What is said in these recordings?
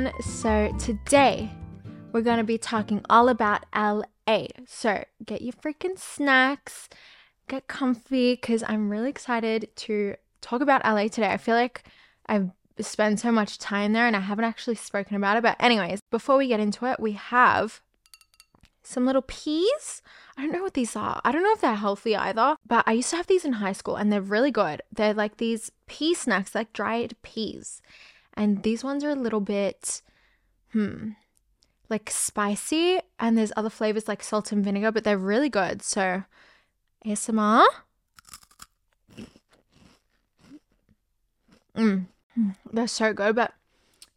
everyone. So, today we're going to be talking all about LA. So, get your freaking snacks, get comfy, because I'm really excited to talk about LA today. I feel like I've spent so much time there and I haven't actually spoken about it. But, anyways, before we get into it, we have some little peas. I don't know what these are. I don't know if they're healthy either, but I used to have these in high school and they're really good. They're like these pea snacks, like dried peas. And these ones are a little bit, hmm, like spicy. And there's other flavors like salt and vinegar, but they're really good. So, ASMR. Mm, they're so good. But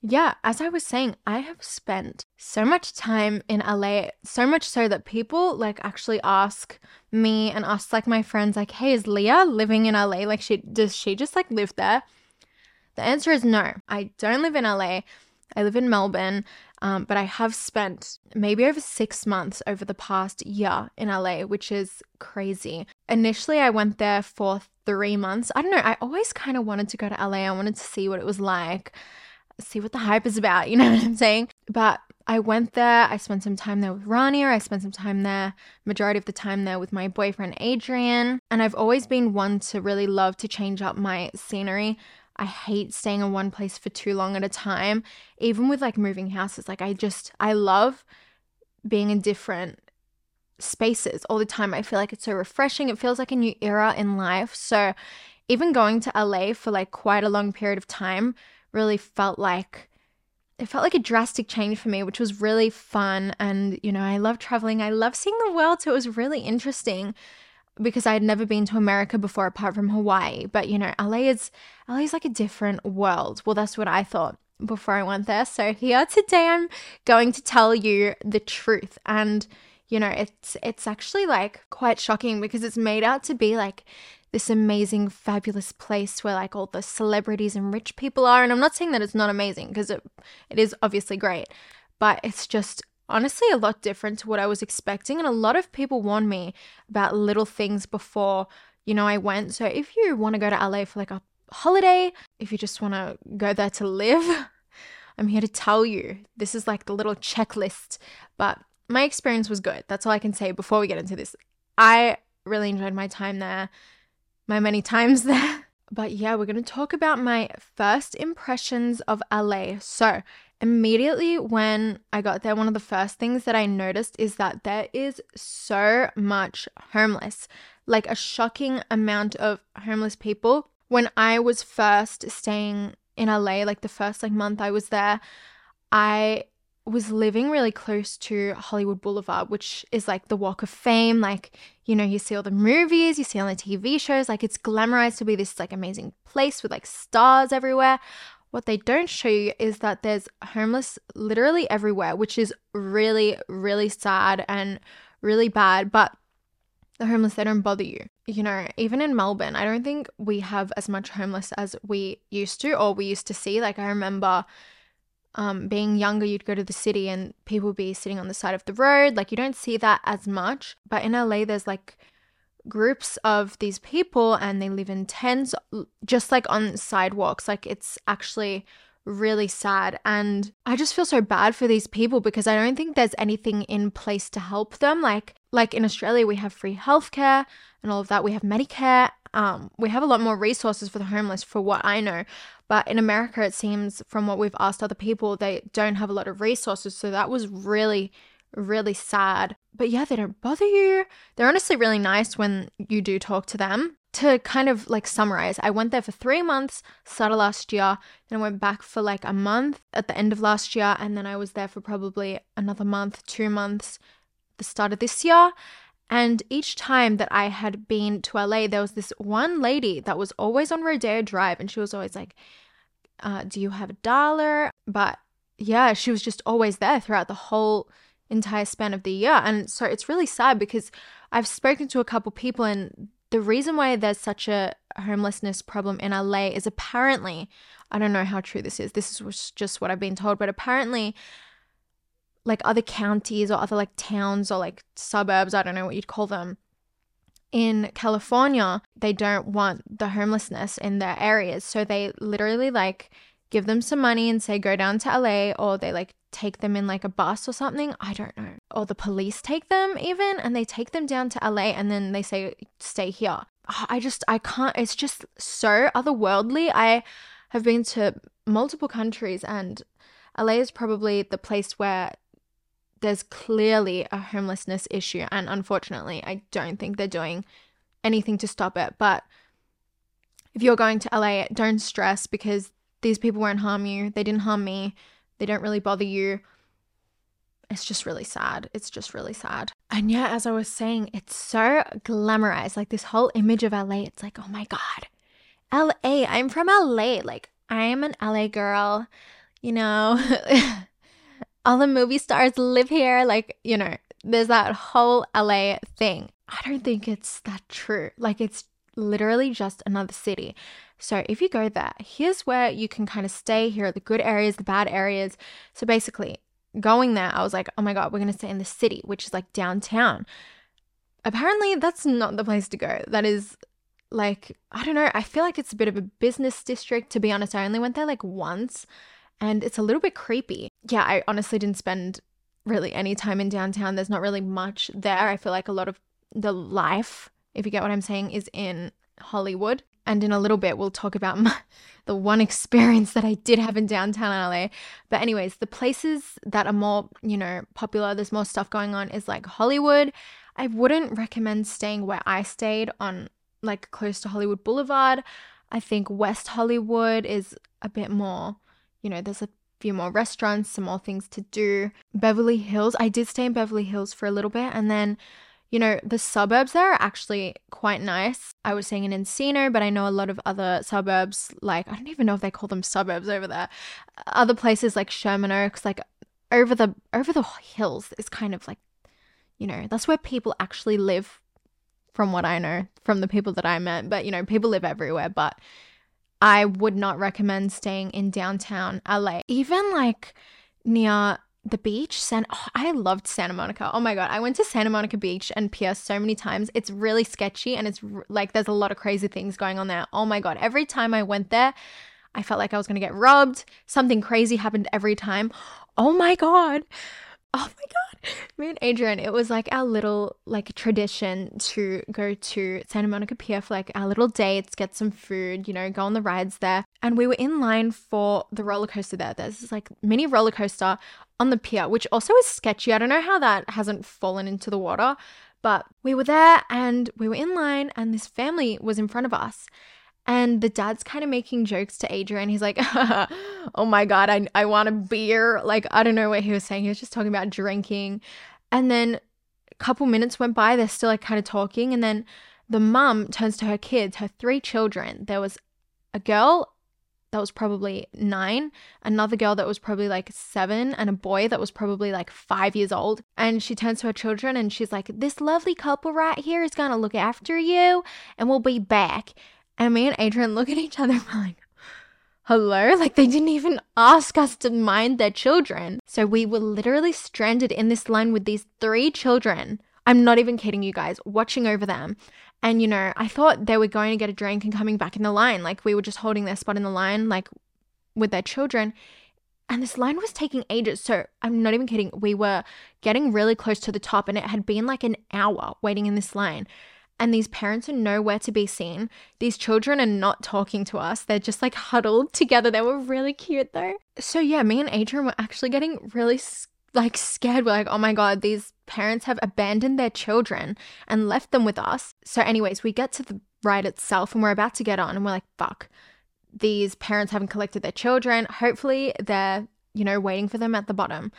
yeah, as I was saying, I have spent so much time in LA, so much so that people like actually ask me and ask like my friends, like, hey, is Leah living in LA? Like, she does she just like live there? The answer is no. I don't live in LA. I live in Melbourne, um, but I have spent maybe over six months over the past year in LA, which is crazy. Initially, I went there for three months. I don't know. I always kind of wanted to go to LA. I wanted to see what it was like, see what the hype is about. You know what I'm saying? But I went there. I spent some time there with Rania. I spent some time there, majority of the time there with my boyfriend Adrian. And I've always been one to really love to change up my scenery. I hate staying in one place for too long at a time. Even with like moving houses, like I just, I love being in different spaces all the time. I feel like it's so refreshing. It feels like a new era in life. So even going to LA for like quite a long period of time really felt like it felt like a drastic change for me, which was really fun. And, you know, I love traveling. I love seeing the world. So it was really interesting because I had never been to America before apart from Hawaii. But you know, LA is LA is like a different world. Well, that's what I thought before I went there. So here today I'm going to tell you the truth. And you know, it's it's actually like quite shocking because it's made out to be like this amazing fabulous place where like all the celebrities and rich people are and I'm not saying that it's not amazing because it it is obviously great, but it's just honestly a lot different to what I was expecting. And a lot of people warned me about little things before, you know, I went. So if you want to go to LA for like a holiday, if you just want to go there to live, I'm here to tell you this is like the little checklist. But my experience was good. That's all I can say before we get into this. I really enjoyed my time there, my many times there. But yeah, we're going to talk about my first impressions of LA. So, immediately when I got there, one of the first things that I noticed is that there is so much homeless, like a shocking amount of homeless people. When I was first staying in LA, like the first like month I was there, I was living really close to Hollywood Boulevard, which is like the walk of fame. Like, you know, you see all the movies, you see all the TV shows, like it's glamorized to be this like amazing place with like stars everywhere. What they don't show you is that there's homeless literally everywhere, which is really, really sad and really bad. But the homeless, they don't bother you. You know, even in Melbourne, I don't think we have as much homeless as we used to or we used to see. Like, I remember um, being younger, you'd go to the city and people would be sitting on the side of the road. Like, you don't see that as much. But in LA, there's like groups of these people and they live in tents just like on sidewalks. Like it's actually really sad. And i just feel so bad for these people because i don't think there's anything in place to help them. Like like in australia we have free healthcare and all of that. We have medicare. Um, we have a lot more resources for the homeless for what i know. But in america it seems from what we've asked other people they don't have a lot of resources. So that was really really sad. But yeah, they don't bother you. They're honestly really nice when you do talk to them. To kind of like summarize, I went there for three months, started last year, then I went back for like a month at the end of last year, and then I was there for probably another month, two months, the start of this year. And each time that I had been to LA, there was this one lady that was always on Rodeo Drive, and she was always like, uh, Do you have a dollar? But yeah, she was just always there throughout the whole entire span of the year. And so it's really sad because I've spoken to a couple people and the reason why there's such a homelessness problem in LA is apparently, I don't know how true this is. This is just what I've been told, but apparently like other counties or other like towns or like suburbs, I don't know what you'd call them. In California, they don't want the homelessness in their areas. So they literally like give them some money and say go down to LA or they like take them in like a bus or something. I don't know. Or the police take them even and they take them down to LA and then they say stay here. Ah, I just I can't it's just so otherworldly. I have been to multiple countries and LA is probably the place where there's clearly a homelessness issue and unfortunately I don't think they're doing anything to stop it. But if you're going to LA, don't stress because these people won't harm you. They didn't harm me. They don't really bother you. It's just really sad. It's just really sad. And yeah, as I was saying, it's so glamorized. Like this whole image of LA, it's like, oh my God, LA. I'm from LA. Like, I'm an LA girl. You know, all the movie stars live here. Like, you know, there's that whole LA thing. I don't think it's that true. Like, it's literally just another city. So if you go there, here's where you can kind of stay. Here are the good areas, the bad areas. So basically, going there, I was like, oh my God, we're going to stay in the city, which is like downtown. Apparently, that's not the place to go. That is like, I don't know. I feel like it's a bit of a business district. To be honest, I only went there like once and it's a little bit creepy. Yeah, I honestly didn't spend really any time in downtown. There's not really much there. I feel like a lot of the life, if you get what I'm saying, is in Hollywood. And in a little bit, we'll talk about my, the one experience that I did have in downtown LA. But, anyways, the places that are more, you know, popular, there's more stuff going on, is like Hollywood. I wouldn't recommend staying where I stayed on like close to Hollywood Boulevard. I think West Hollywood is a bit more, you know, there's a few more restaurants, some more things to do. Beverly Hills, I did stay in Beverly Hills for a little bit and then you know, the suburbs there are actually quite nice. I was saying in Encino, but I know a lot of other suburbs, like, I don't even know if they call them suburbs over there. Uh, other places like Sherman Oaks, like over the over the hills is kind of like, you know, that's where people actually live from what I know from the people that I met. But, you know, people live everywhere, but I would not recommend staying in downtown LA. Even like near the beach, San oh, I loved Santa Monica. Oh my god, I went to Santa Monica Beach and Pier so many times. It's really sketchy and it's r- like there's a lot of crazy things going on there. Oh my god, every time I went there, I felt like I was going to get robbed. Something crazy happened every time. Oh my god. Oh my god. Me and Adrian, it was like our little like tradition to go to Santa Monica Pier for like our little dates, get some food, you know, go on the rides there. And we were in line for the roller coaster there. There's this like mini roller coaster on the pier, which also is sketchy. I don't know how that hasn't fallen into the water, but we were there and we were in line and this family was in front of us. And the dad's kind of making jokes to Adrian. He's like, oh my God, I, I want a beer. Like, I don't know what he was saying. He was just talking about drinking. And then a couple minutes went by. They're still like kind of talking. And then the mum turns to her kids, her three children. There was a girl that was probably nine, another girl that was probably like seven, and a boy that was probably like five years old. And she turns to her children and she's like, This lovely couple right here is to look after you and we'll be back. And me and Adrian look at each other like, hello? Like they didn't even ask us to mind their children. So we were literally stranded in this line with these three children. I'm not even kidding you guys, watching over them. And you know, I thought they were going to get a drink and coming back in the line. Like we were just holding their spot in the line, like with their children. And this line was taking ages. So I'm not even kidding. We were getting really close to the top, and it had been like an hour waiting in this line and these parents are nowhere to be seen. These children are not talking to us. They're just like huddled together. They were really cute though. So yeah, me and Adrian were actually getting really like scared. We're like, oh my God, these parents have abandoned their children and left them with us. So, anyways, we get to the ride itself and we're about to get on and we're like, fuck, these parents haven't collected their children. Hopefully, they're, you know, waiting for them at the bottom.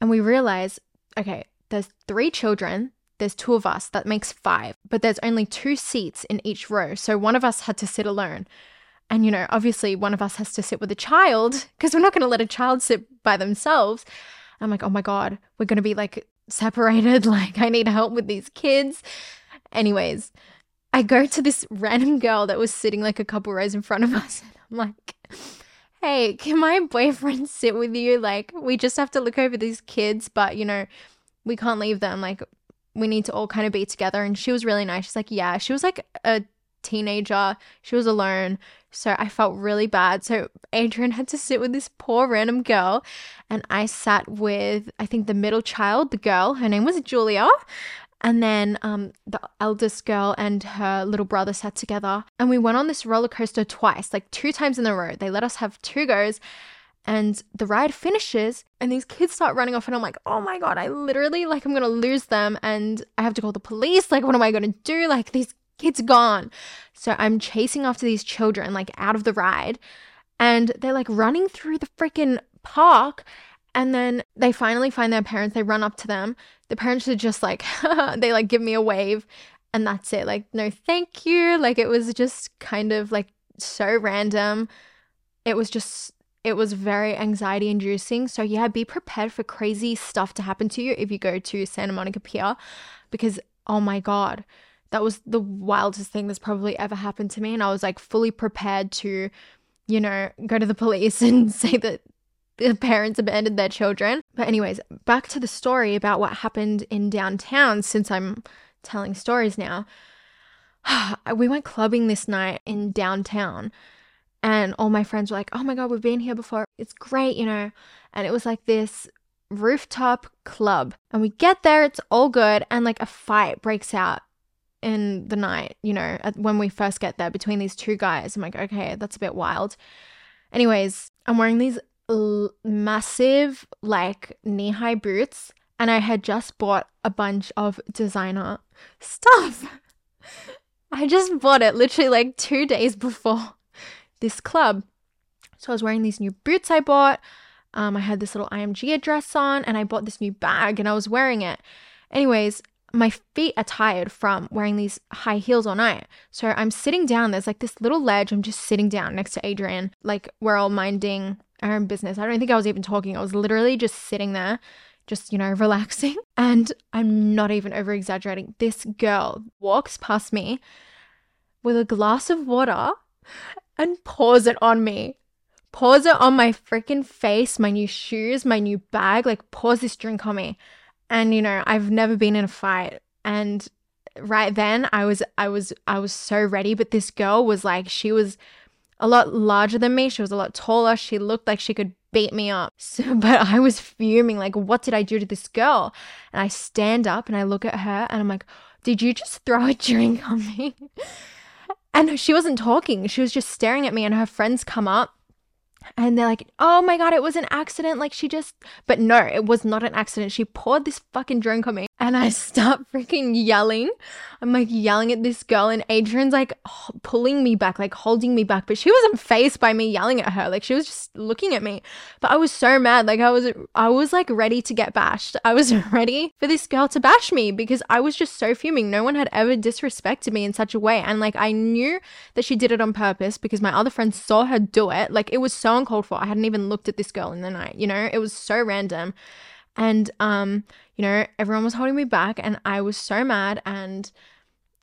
And we realize, okay, there's three children there's two of us, that makes five, but there's only two seats in each row. So one of us had to sit alone. And, you know, obviously one of us has to sit with a child because we're not going to let a child sit by themselves. I'm like, oh my God, we're going to be like separated. Like, I need help with these kids. Anyways, I go to this random girl that was sitting like a couple rows in front of us. And I'm like, hey, can my boyfriend sit with you? Like, we just have to look over these kids, but, you know, we can't leave them. Like, we need to all kind of be together. And she was really nice. She's like, yeah, she was like a teenager. She was alone. So I felt really bad. So Adrian had to sit with this poor random girl. And I sat with, I think, the middle child, the girl. Her name was Julia. And then um, the eldest girl and her little brother sat together. And we went on this roller coaster twice, like two times in a row. They let us have two goes. And the ride finishes, and these kids start running off. And I'm like, oh my God, I literally, like, I'm to lose them. And I have to call the police. Like, what am I to do? Like, these kids gone. So I'm chasing after these children, like, out of the ride. And they're like running through the freaking park. And then they finally find their parents. They run up to them. The parents are just like, they like give me a wave. And that's it. Like, no, thank you. Like, it was just kind of like so random. It was just, it was very anxiety inducing. So, yeah, be prepared for crazy stuff to happen to you if you go to Santa Monica Pier because, oh my God, that was the wildest thing that's probably ever happened to me. And I was like fully prepared to, you know, go to the police and say that the parents abandoned their children. But, anyways, back to the story about what happened in downtown since I'm telling stories now. we went clubbing this night in downtown, and all my friends were like, Oh my God, we've been here before. It's great, you know. And it was like this rooftop club. And we get there, it's all good, and like a fight breaks out in the night, you know, when we first get there between these two guys. I'm like, okay, that's a bit wild. Anyways, I'm wearing these l- massive, like knee high boots, and I had just bought a bunch of designer stuff. I just bought it literally like two days before this club. So I was wearing these new boots I bought. Um, I had this little IMG address on, and I bought this new bag and I was wearing it. Anyways, my feet are tired from wearing these high heels all night. So I'm sitting down. There's like this little ledge. I'm just sitting down next to Adrian. Like we're all minding our own business. I don't think I was even talking. I was literally just sitting there, just, you know, relaxing. And I'm not even over exaggerating. This girl walks past me with a glass of water and pours it on me. Pours it on my freaking face, my new shoes, my new bag, like pours this drink on me. And you know, I've never been in a fight and right then I was I was I was so ready, but this girl was like she was a lot larger than me. She was a lot taller. She looked like she could beat me up. So, but I was fuming like what did I do to this girl? And I stand up and I look at her and I'm like, "Did you just throw a drink on me?" And she wasn't talking. She was just staring at me and her friends come up and they're like, oh my God, it was an accident. Like she just, but no, it was not an accident. She poured this fucking drink on me. And I start freaking yelling. I'm like yelling at this girl, and Adrian's like pulling me back, like holding me back. But she wasn't faced by me yelling at her. Like she was just looking at me. But I was so mad. Like I was, I was like ready to get bashed. I was ready for this girl to bash me because I was just so fuming. No one had ever disrespected me in such a way. And like I knew that she did it on purpose because my other friends saw her do it. Like it was so uncalled for. I hadn't even looked at this girl in the night, you know? It was so random. And, um, you know, everyone was holding me back and I was so mad and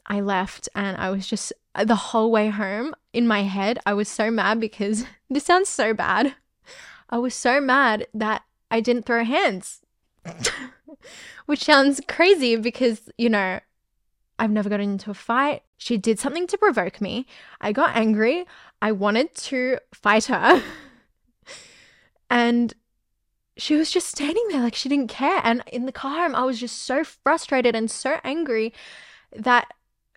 I left and I was just the whole way home in my head, I was so mad because this sounds so bad. I was so mad that I didn't throw hands, which sounds crazy because, you know, I've never gotten into a fight. She did something to provoke me. I got angry. I wanted to fight her. and she was just standing there like she didn't care. And in the car home, I was just so frustrated and so angry that,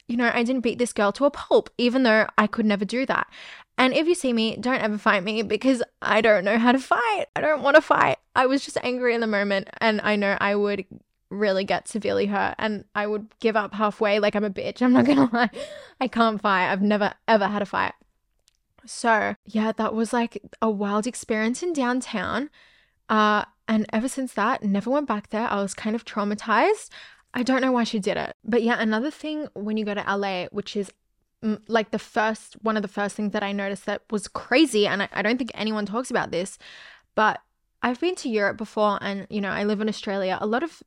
you know, I didn't beat this girl to a pulp, even though I could never do that. And if you see me, don't ever fight me because I don't know how to fight. I don't want to fight. I was just angry in the moment. And I know I would really get severely hurt and I would give up halfway like I'm a bitch. I'm not going to lie. I can't fight. I've never, ever had a fight. So, yeah, that was like a wild experience in downtown. Uh, and ever since that, never went back there. I was kind of traumatized. I don't know why she did it. But yeah, another thing when you go to LA, which is mm, like the first one of the first things that I noticed that was crazy, and I, I don't think anyone talks about this, but I've been to Europe before, and you know, I live in Australia. A lot of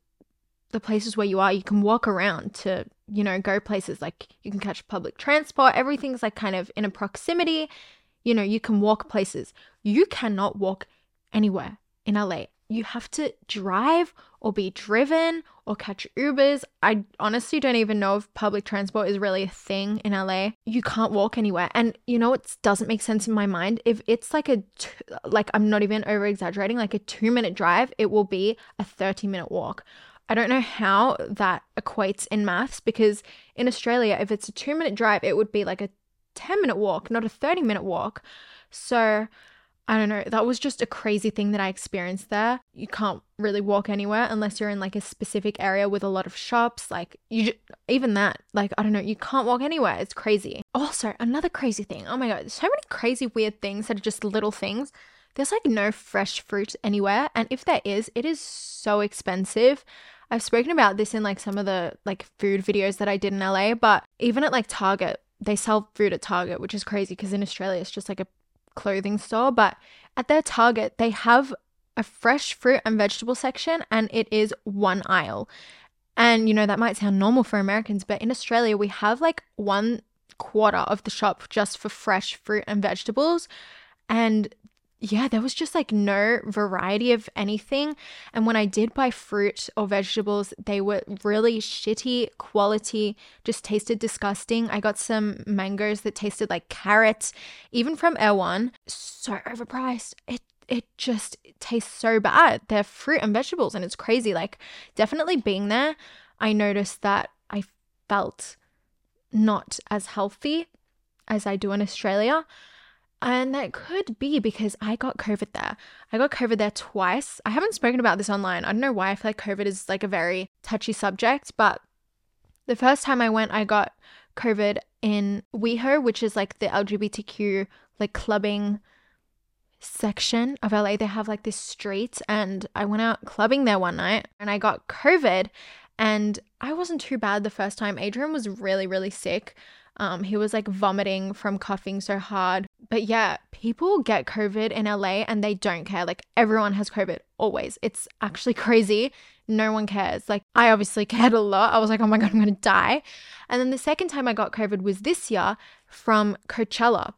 the places where you are, you can walk around to, you know, go places like you can catch public transport. Everything's like kind of in a proximity. You know, you can walk places. You cannot walk anywhere in LA you have to drive or be driven or catch Ubers. I honestly don't even know if public transport is really a thing in LA. You can't walk anywhere. And you know what doesn't make sense in my mind? If it's like a like I'm not even over exaggerating, like a 2 minute drive, it will be a 30 minute walk. I don't know how that equates in maths because in Australia, if it's a two minute drive, it would be like a 10 minute walk, not a 30 minute walk. So I don't know. That was just a crazy thing that I experienced there. You can't really walk anywhere unless you're in like a specific area with a lot of shops. Like you, even that, like I don't know, you can't walk anywhere. It's crazy. Also, another crazy thing. Oh my god, so many crazy weird things that are just little things. There's like no fresh fruit anywhere, and if there is, it is so expensive. I've spoken about this in like some of the like food videos that I did in LA, but even at like Target, they sell food at Target, which is crazy because in Australia it's just like a clothing store. But at their Target, they have a fresh fruit and vegetable section and it is one aisle. And you know, that might sound normal for Americans, but in Australia, we have like one quarter of the shop just for fresh fruit and vegetables. And yeah, there was just like no variety of anything. And when I did buy fruit or vegetables, they were really shitty quality, just tasted disgusting. I got some mangoes that tasted like carrots, even from Erewhon. So overpriced. It it just tastes so bad. They're fruit and vegetables, and it's crazy. Like, definitely being there, I noticed that I felt not as healthy as I do in Australia. And that could be because I got COVID there. I got COVID there twice. I haven't spoken about this online. I don't know why I feel like COVID is like a very touchy subject, but the first time I went, I got COVID in WeHo, which is like the LGBTQ like clubbing section of LA. They have like this street, and I went out clubbing there one night and I got COVID. And I wasn't too bad the first time. Adrian was really, really sick. Um, he was like vomiting from coughing so hard. But yeah, people get COVID in LA and they don't care. Like everyone has COVID always. It's actually crazy. No one cares. Like I obviously cared a lot. I was like, oh my God, I'm going to die. And then the second time I got COVID was this year from Coachella.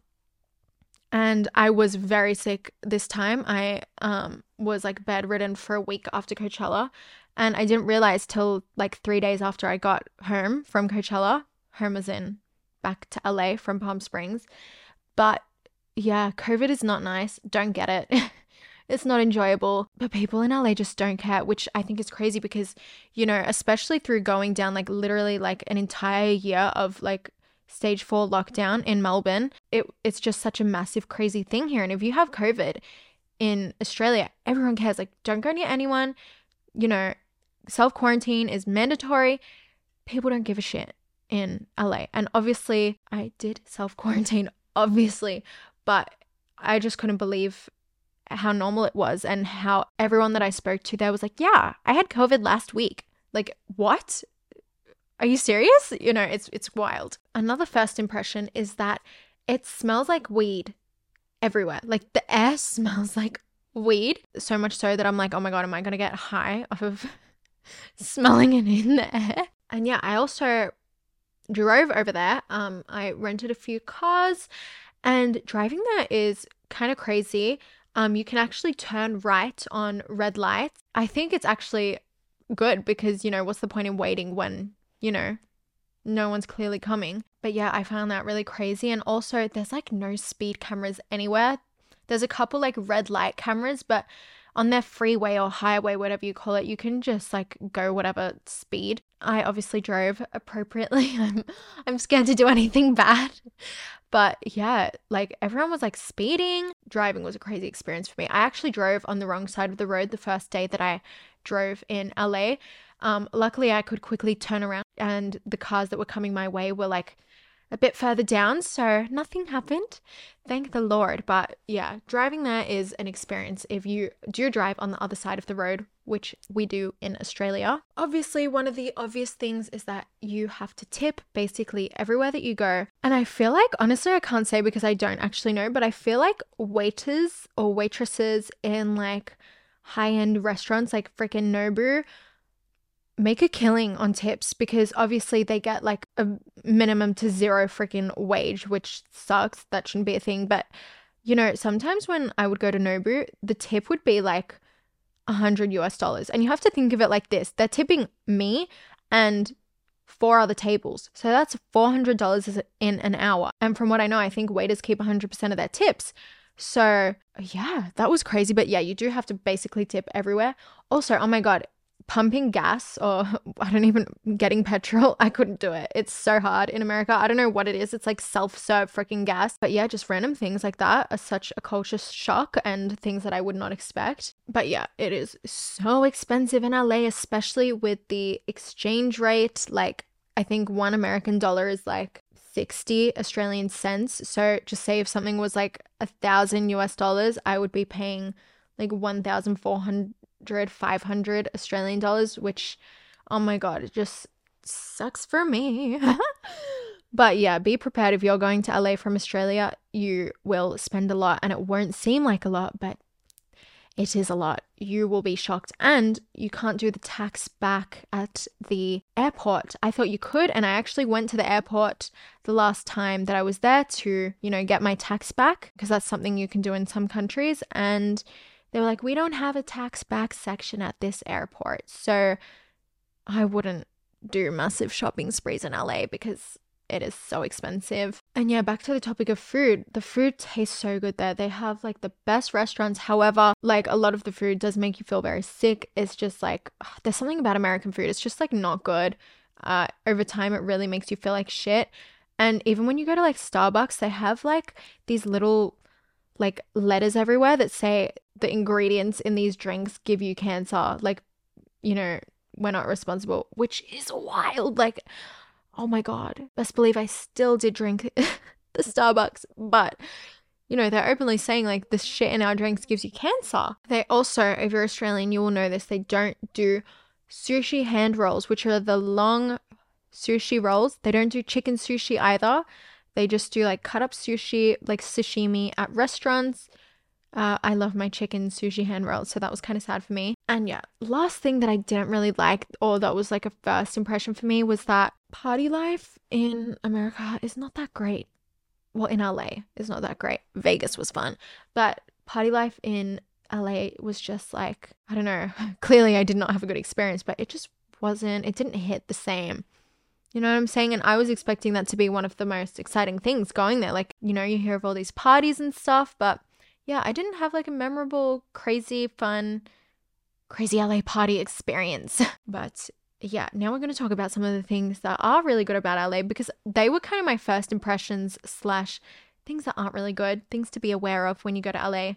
And I was very sick this time. I um, was like bedridden for a week after Coachella. And I didn't realize till like three days after I got home from Coachella. Home as in back to LA from Palm Springs. But yeah, COVID is not nice. Don't get it. it's not enjoyable. But people in LA just don't care, which I think is crazy because, you know, especially through going down like literally like an entire year of like stage four lockdown in Melbourne, it, it's just such a massive, crazy thing here. And if you have COVID in Australia, everyone cares. Like, don't go near anyone. You know, self quarantine is mandatory. People don't give a shit in LA. And obviously, I did self quarantine, obviously, but I just couldn't believe how normal it was and how everyone that I spoke to there was like, yeah, I had COVID last week. Like, what? Are you serious? You know, it's it's wild. Another first impression is that it smells like weed everywhere. Like the air smells like weed. So much so that I'm like, oh my god, am I gonna get high off of smelling it in the air? And yeah, I also drove over there. Um, I rented a few cars, and driving there is kind of crazy. Um, you can actually turn right on red lights. I think it's actually good because, you know, what's the point in waiting when, you know, no one's clearly coming? But yeah, I found that really crazy. And also, there's like no speed cameras anywhere. There's a couple like red light cameras, but on their freeway or highway, whatever you call it, you can just like go whatever speed. I obviously drove appropriately. I'm I'm scared to do anything bad. But yeah, like everyone was like speeding. Driving was a crazy experience for me. I actually drove on the wrong side of the road the first day that I drove in LA. Um, luckily, I could quickly turn around, and the cars that were coming my way were like a bit further down, so nothing happened. Thank the Lord. But yeah, driving there is an experience if you do drive on the other side of the road, which we do in Australia. Obviously, one of the obvious things is that you have to tip basically everywhere that you go. And I feel like, honestly, I can't say because I don't actually know, but I feel like waiters or waitresses in like high end restaurants like freaking Nobu make a killing on tips because obviously they get like a minimum to zero freaking wage, which sucks. That shouldn't be a thing. But, you know, sometimes when I would go to Nobu, the tip would be like a 100 US dollars. And you have to think of it like this they're tipping me and four other tables. So that's $400 in an hour. And from what I know, I think waiters keep 100% of their tips. So, yeah, that was crazy. But yeah, you do have to basically tip everywhere. Also, oh my God, pumping gas or I don't even getting petrol, I couldn't do it. It's so hard in America. I don't know what it is. It's like self-serve freaking gas. But yeah, just random things like that are such a culture shock and things that I would not expect. But yeah, it is so expensive in LA, especially with the exchange rate. Like I think one American dollar is like 60 Australian cents. So just say if something was like a thousand US dollars, I would be paying like 1,400 500 Australian dollars, which, oh my God, it just sucks for me. but yeah, be prepared if you're going to LA from Australia, you will spend a lot and it won't seem like a lot, but it is a lot. You will be shocked. And you can't do the tax back at the airport. I thought you could. And I actually went to the airport the last time that I was there to, you know, get my tax back because that's something you can do in some countries. And they were like, we don't have a tax back section at this airport. So I wouldn't do massive shopping sprees in LA because it is so expensive. And yeah, back to the topic of food. The food tastes so good there. They have like the best restaurants. However, like a lot of the food does make you feel very sick. It's just like ugh, there's something about American food. It's just like not good. Uh, over time, it really makes you feel like shit. And even when you go to like Starbucks, they have like these little like letters everywhere that say the ingredients in these drinks give you cancer. Like, you know, we're not responsible, which is wild. Like, oh my God. Best believe I still did drink the Starbucks, but you know, they're openly saying like this shit in our drinks gives you cancer. They also, if you're Australian, you will know this, they don't do sushi hand rolls, which are the long sushi rolls. They don't do chicken sushi either. They just do like cut up sushi, like sashimi at restaurants. Uh, I love my chicken sushi hand rolls, so that was kind of sad for me. And yeah, last thing that I didn't really like, or that was like a first impression for me, was that party life in America is not that great. Well, in LA, is not that great. Vegas was fun, but party life in LA was just like, I don't know. Clearly, I did not have a good experience, but it just wasn't, it didn't hit the same. You know what I'm saying? And I was expecting that to be one of the most exciting things going there. Like, you know, you hear of all these parties and stuff, but yeah, I didn't have like a memorable, crazy, fun, crazy LA party experience. but yeah, now we're going to talk about some of the things that are really good about LA because they were kind of my first impressions slash things that aren't really good, things to be aware of when you go to LA.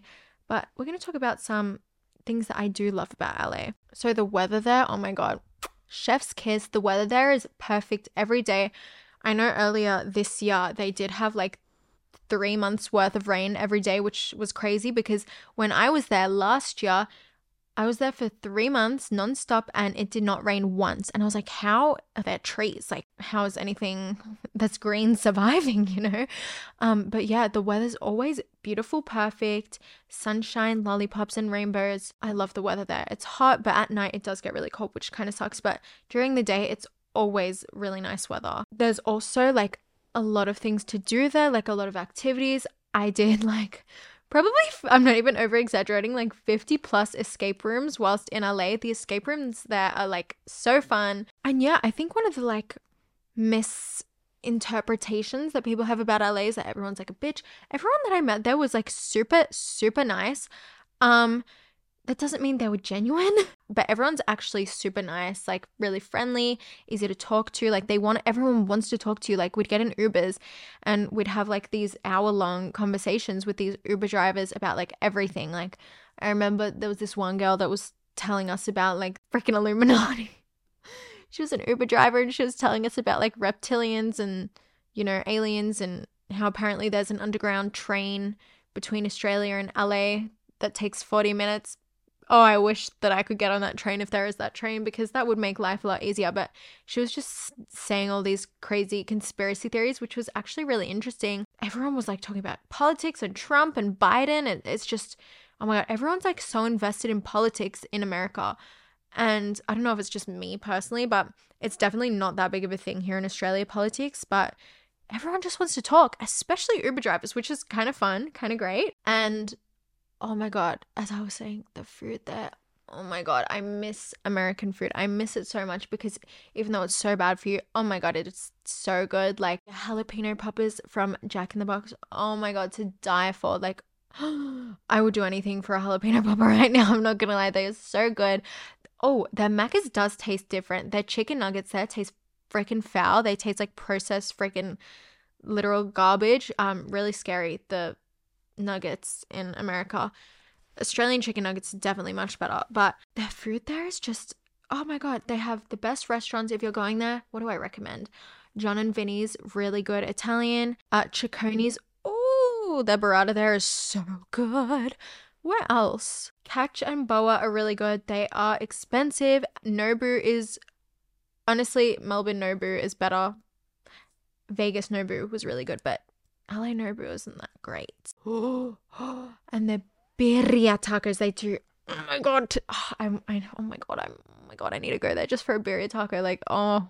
But we're going to talk about some things that I do love about LA. So the weather there, oh my god, Chef's kiss. The weather there is perfect every day. I know earlier this year they did have like three months worth of rain every day, which was crazy because when I was there last year, I was there for three months nonstop and it did not rain once. And I was like, how are there trees? Like, how is anything that's green surviving, you know? Um, but yeah, the weather's always beautiful, perfect, sunshine, lollipops, and rainbows. I love the weather there. It's hot, but at night it does get really cold, which kind of sucks. But during the day, it's always really nice weather. There's also like a lot of things to do there, like a lot of activities. I did like probably i'm not even over exaggerating like 50 plus escape rooms whilst in la the escape rooms there are like so fun. And yeah i think one of the like misinterpretations that people have about la is that everyone's like a bitch. Everyone that i met there was like super super nice. Um that doesn't mean they were genuine, but everyone's actually super nice, like really friendly, easy to talk to. Like they want everyone wants to talk to you. Like we'd get in Ubers and we'd have like these hour long conversations with these Uber drivers about like everything. Like I remember there was this one girl that was telling us about like freaking Illuminati. she was an Uber driver and she was telling us about like reptilians and you know aliens and how apparently there's an underground train between Australia and LA that takes 40 minutes oh, I wish that I could get on that train if there is that train because that would make life a lot easier. But she was just saying all these crazy conspiracy theories, which was actually really interesting. Everyone was like talking about politics and Trump and Biden. And it's just, oh my God, everyone's like so invested in politics in America. And I don't know if it's just me personally, but it's definitely not that big of a thing here in Australia, politics. But everyone just wants to talk, especially Uber drivers, which is kind of fun, kind of great. And oh my god, as I was saying, the food there, oh my god, I miss American food. I miss it so much because even though it's so bad for you, oh my god, it's so good. Like jalapeno poppers from Jack in the Box. Oh my god, to die for. Like I would do anything for a jalapeno popper right now. I'm not gonna lie, they are so good. Oh, their Macca's does taste different. Their chicken nuggets there taste freaking foul. They taste like processed freaking literal garbage. Um, really scary. The nuggets in America. Australian chicken nuggets definitely much better, but their food there is just oh my god, they have the best restaurants if you're going there. What do I recommend? Jon and Vinny's, really good Italian. Uh, Cecconi's, oh, the burrata there is so good. Where else? Catch and Boa are really good. They are expensive. Nobu is honestly Melbourne Nobu is better. Vegas Nobu was really good, but LA Nobu isn't that great. and their birria tacos, they do. Oh my god, oh, I'm. I, oh my god, I'm. Oh my god, I need to go there just for a birria taco. Like, oh,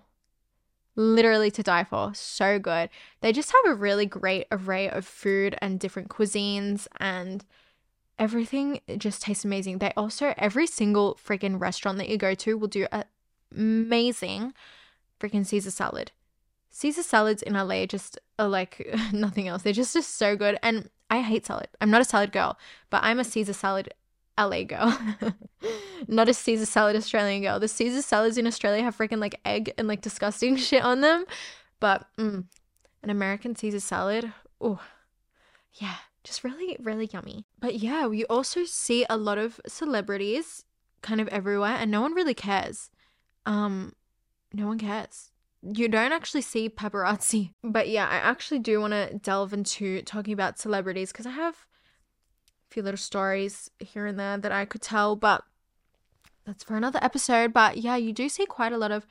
literally to die for. So good. They just have a really great array of food and different cuisines and everything just tastes amazing. They also every single freaking restaurant that you go to will do a amazing freaking Caesar salad. Caesar salads in LA just are like nothing else. They're just, just so good. And I hate salad. I'm not a salad girl, but I'm a Caesar salad LA girl. not a Caesar salad Australian girl. The Caesar salads in Australia have freaking like egg and like disgusting shit on them. But mm, an American Caesar salad, oh, yeah, just really, really yummy. But yeah, we also see a lot of celebrities kind of everywhere and no one really cares. Um, no one cares you don't actually see paparazzi. But yeah, I actually do want to delve into talking about celebrities because I have a few little stories here and there that I could tell, but that's for another episode. But yeah, you do see quite a lot of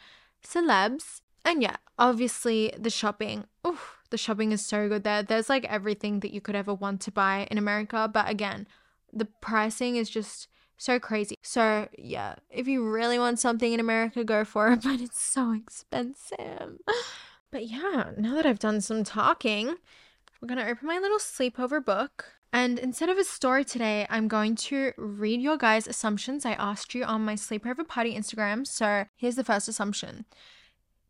celebs. And yeah, obviously the shopping. Oof, the shopping is so good there. There's like everything that you could ever want to buy in America. But again, the pricing is just so crazy. So, yeah, if you really want something in America, go for it, but it's so expensive. But yeah, now that I've done some talking, we're going to open my little sleepover book. And instead of a story today, I'm going to read your guys' assumptions I asked you on my sleepover party Instagram. So, here's the first assumption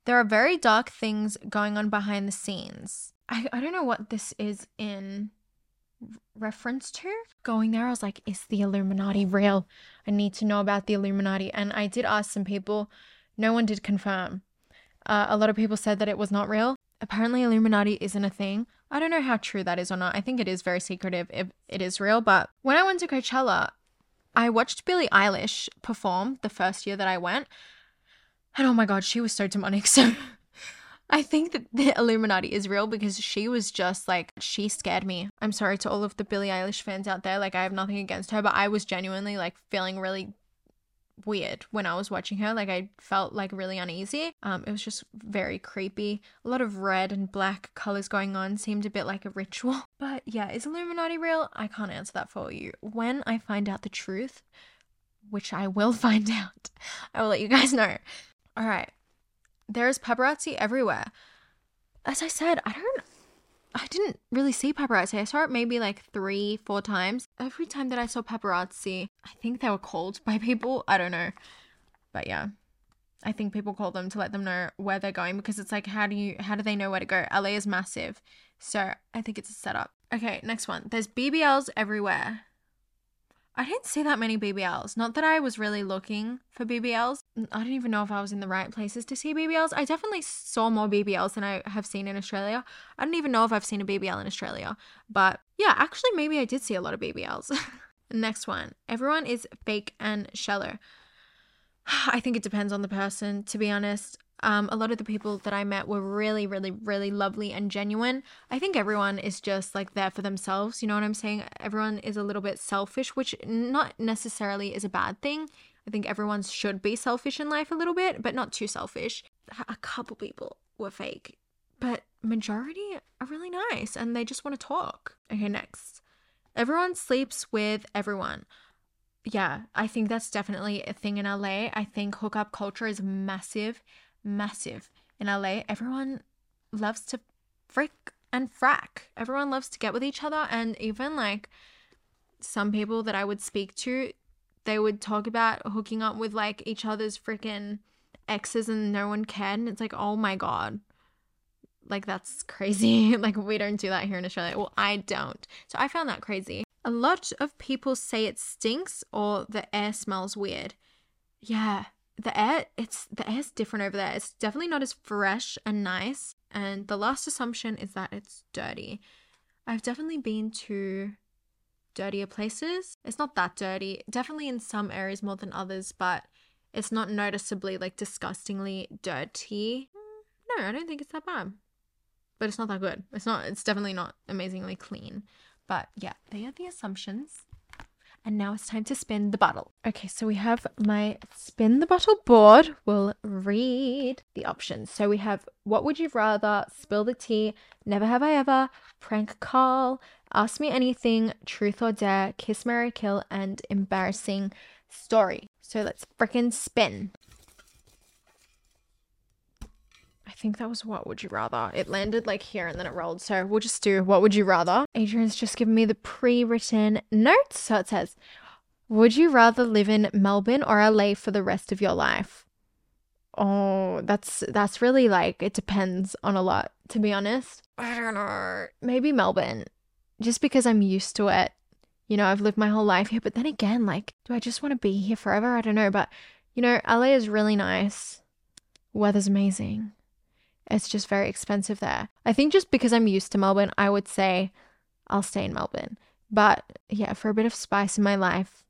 there are very dark things going on behind the scenes. I, I don't know what this is in reference to. Going there, I was like, is the Illuminati real? I need to know about the Illuminati. And I did ask some people, no one did confirm. Uh, a lot of people said that it was not real. Apparently, Illuminati isn't a thing. I don't know how true that is or not. I think it is very secretive if it is real. But when I went to Coachella, I watched Billie Eilish perform the first year that I went. And oh my God, she was so demonic. So I think that the Illuminati is real because she was just like, she scared me. I'm sorry to all of the Billie Eilish fans out there. Like, I have nothing against her, but I was genuinely like feeling really weird when I was watching her. Like, I felt like really uneasy. Um, it was just very creepy. A lot of red and black colors going on seemed a bit like a ritual. But yeah, is Illuminati real? I can't answer that for you. When I find out the truth, which I will find out, I will let you guys know. All right there's paparazzi everywhere. As I said, I don't I didn't really see paparazzi. I saw it maybe like three, four times. Every time that I saw paparazzi, I think they were called by people. I don't know. But yeah. I think people call them to let them know where they're going because it's like how do you how do they know where to go? LA is massive. So I think it's a setup. Okay, next one. There's BBLs everywhere. I didn't see that many BBLs. Not that I was really looking for BBLs. I don't even know if I was in the right places to see BBLs. I definitely saw more BBLs than I have seen in Australia. I don't even know if I've seen a BBL in Australia. But yeah, actually, maybe I did see a lot of BBLs. Next one. Everyone is fake and shallow. I think it depends on the person, to be honest. Um, a lot of the people that I met were really, really, really lovely and genuine. I think everyone is just like there for themselves. You know what I'm saying? Everyone is a little bit selfish, which not necessarily is a bad thing. I think everyone should be selfish in life a little bit, but not too selfish. A couple people were fake, but majority are really nice and they just want to talk. Okay, next. Everyone sleeps with everyone. Yeah, I think that's definitely a thing in LA. I think hookup culture is massive massive. In LA, everyone loves to frick and frack. Everyone loves to get with each other. And even like some people that I would speak to they would talk about hooking up with like each other's freaking exes and no one cared. And it's like, oh my God. Like, that's crazy. like, we don't do that here in Australia. Well, I don't. So I found that crazy. A lot of people say it stinks or the air smells weird. Yeah, the air, it's the air's different over there. It's definitely not as fresh and nice. And the last assumption is that it's dirty. I've definitely been to dirtier places. It's not that dirty. Definitely in some areas more than others, but it's not noticeably like disgustingly dirty. No, I don't think it's that bad. But it's not that good. It's not it's definitely not amazingly clean. But yeah, they are the assumptions. And now it's time to spin the bottle. Okay, so we have my spin the bottle board. We'll read the options. So we have what would you rather, spill the tea, never have I ever, prank call, ask me anything, truth or dare, kiss, Mary, kill, and embarrassing story. So let's fricking spin. I think that was what would you rather. It landed like here and then it rolled. So we'll just do what would you rather. Adrian's just given me the pre written notes. So it says, Would you rather live in Melbourne or LA for the rest of your life? Oh, that's that's really like it depends on a lot, to be honest. I don't know. Maybe Melbourne. Just because I'm used to it. You know, I've lived my whole life here, but then again, like, do I just want to be here forever? I don't know, but you know, LA is really nice. Weather's amazing. It's just very expensive there. I think just because I'm used to Melbourne, I would say I'll stay in Melbourne. But yeah, for a bit of spice in my life,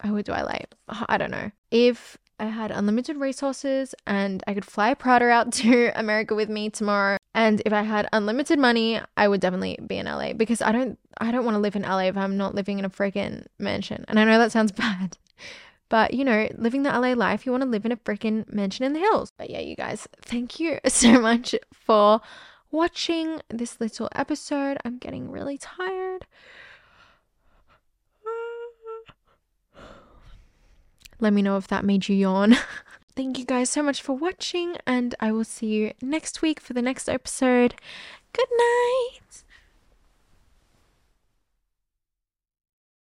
I would do I like I don't know. If I had unlimited resources and I could fly Prada out to America with me tomorrow, and if I had unlimited money, I would definitely be in LA because I don't I don't want to live in LA if I'm not living in a freaking mansion. And I know that sounds bad, but, you know, living the LA life, you want to live in a freaking mansion in the hills. But yeah, you guys, thank you so much for watching this little episode. I'm getting really tired. Let me know if that made you yawn. Thank you guys so much for watching, and I will see you next week for the next episode. Good night.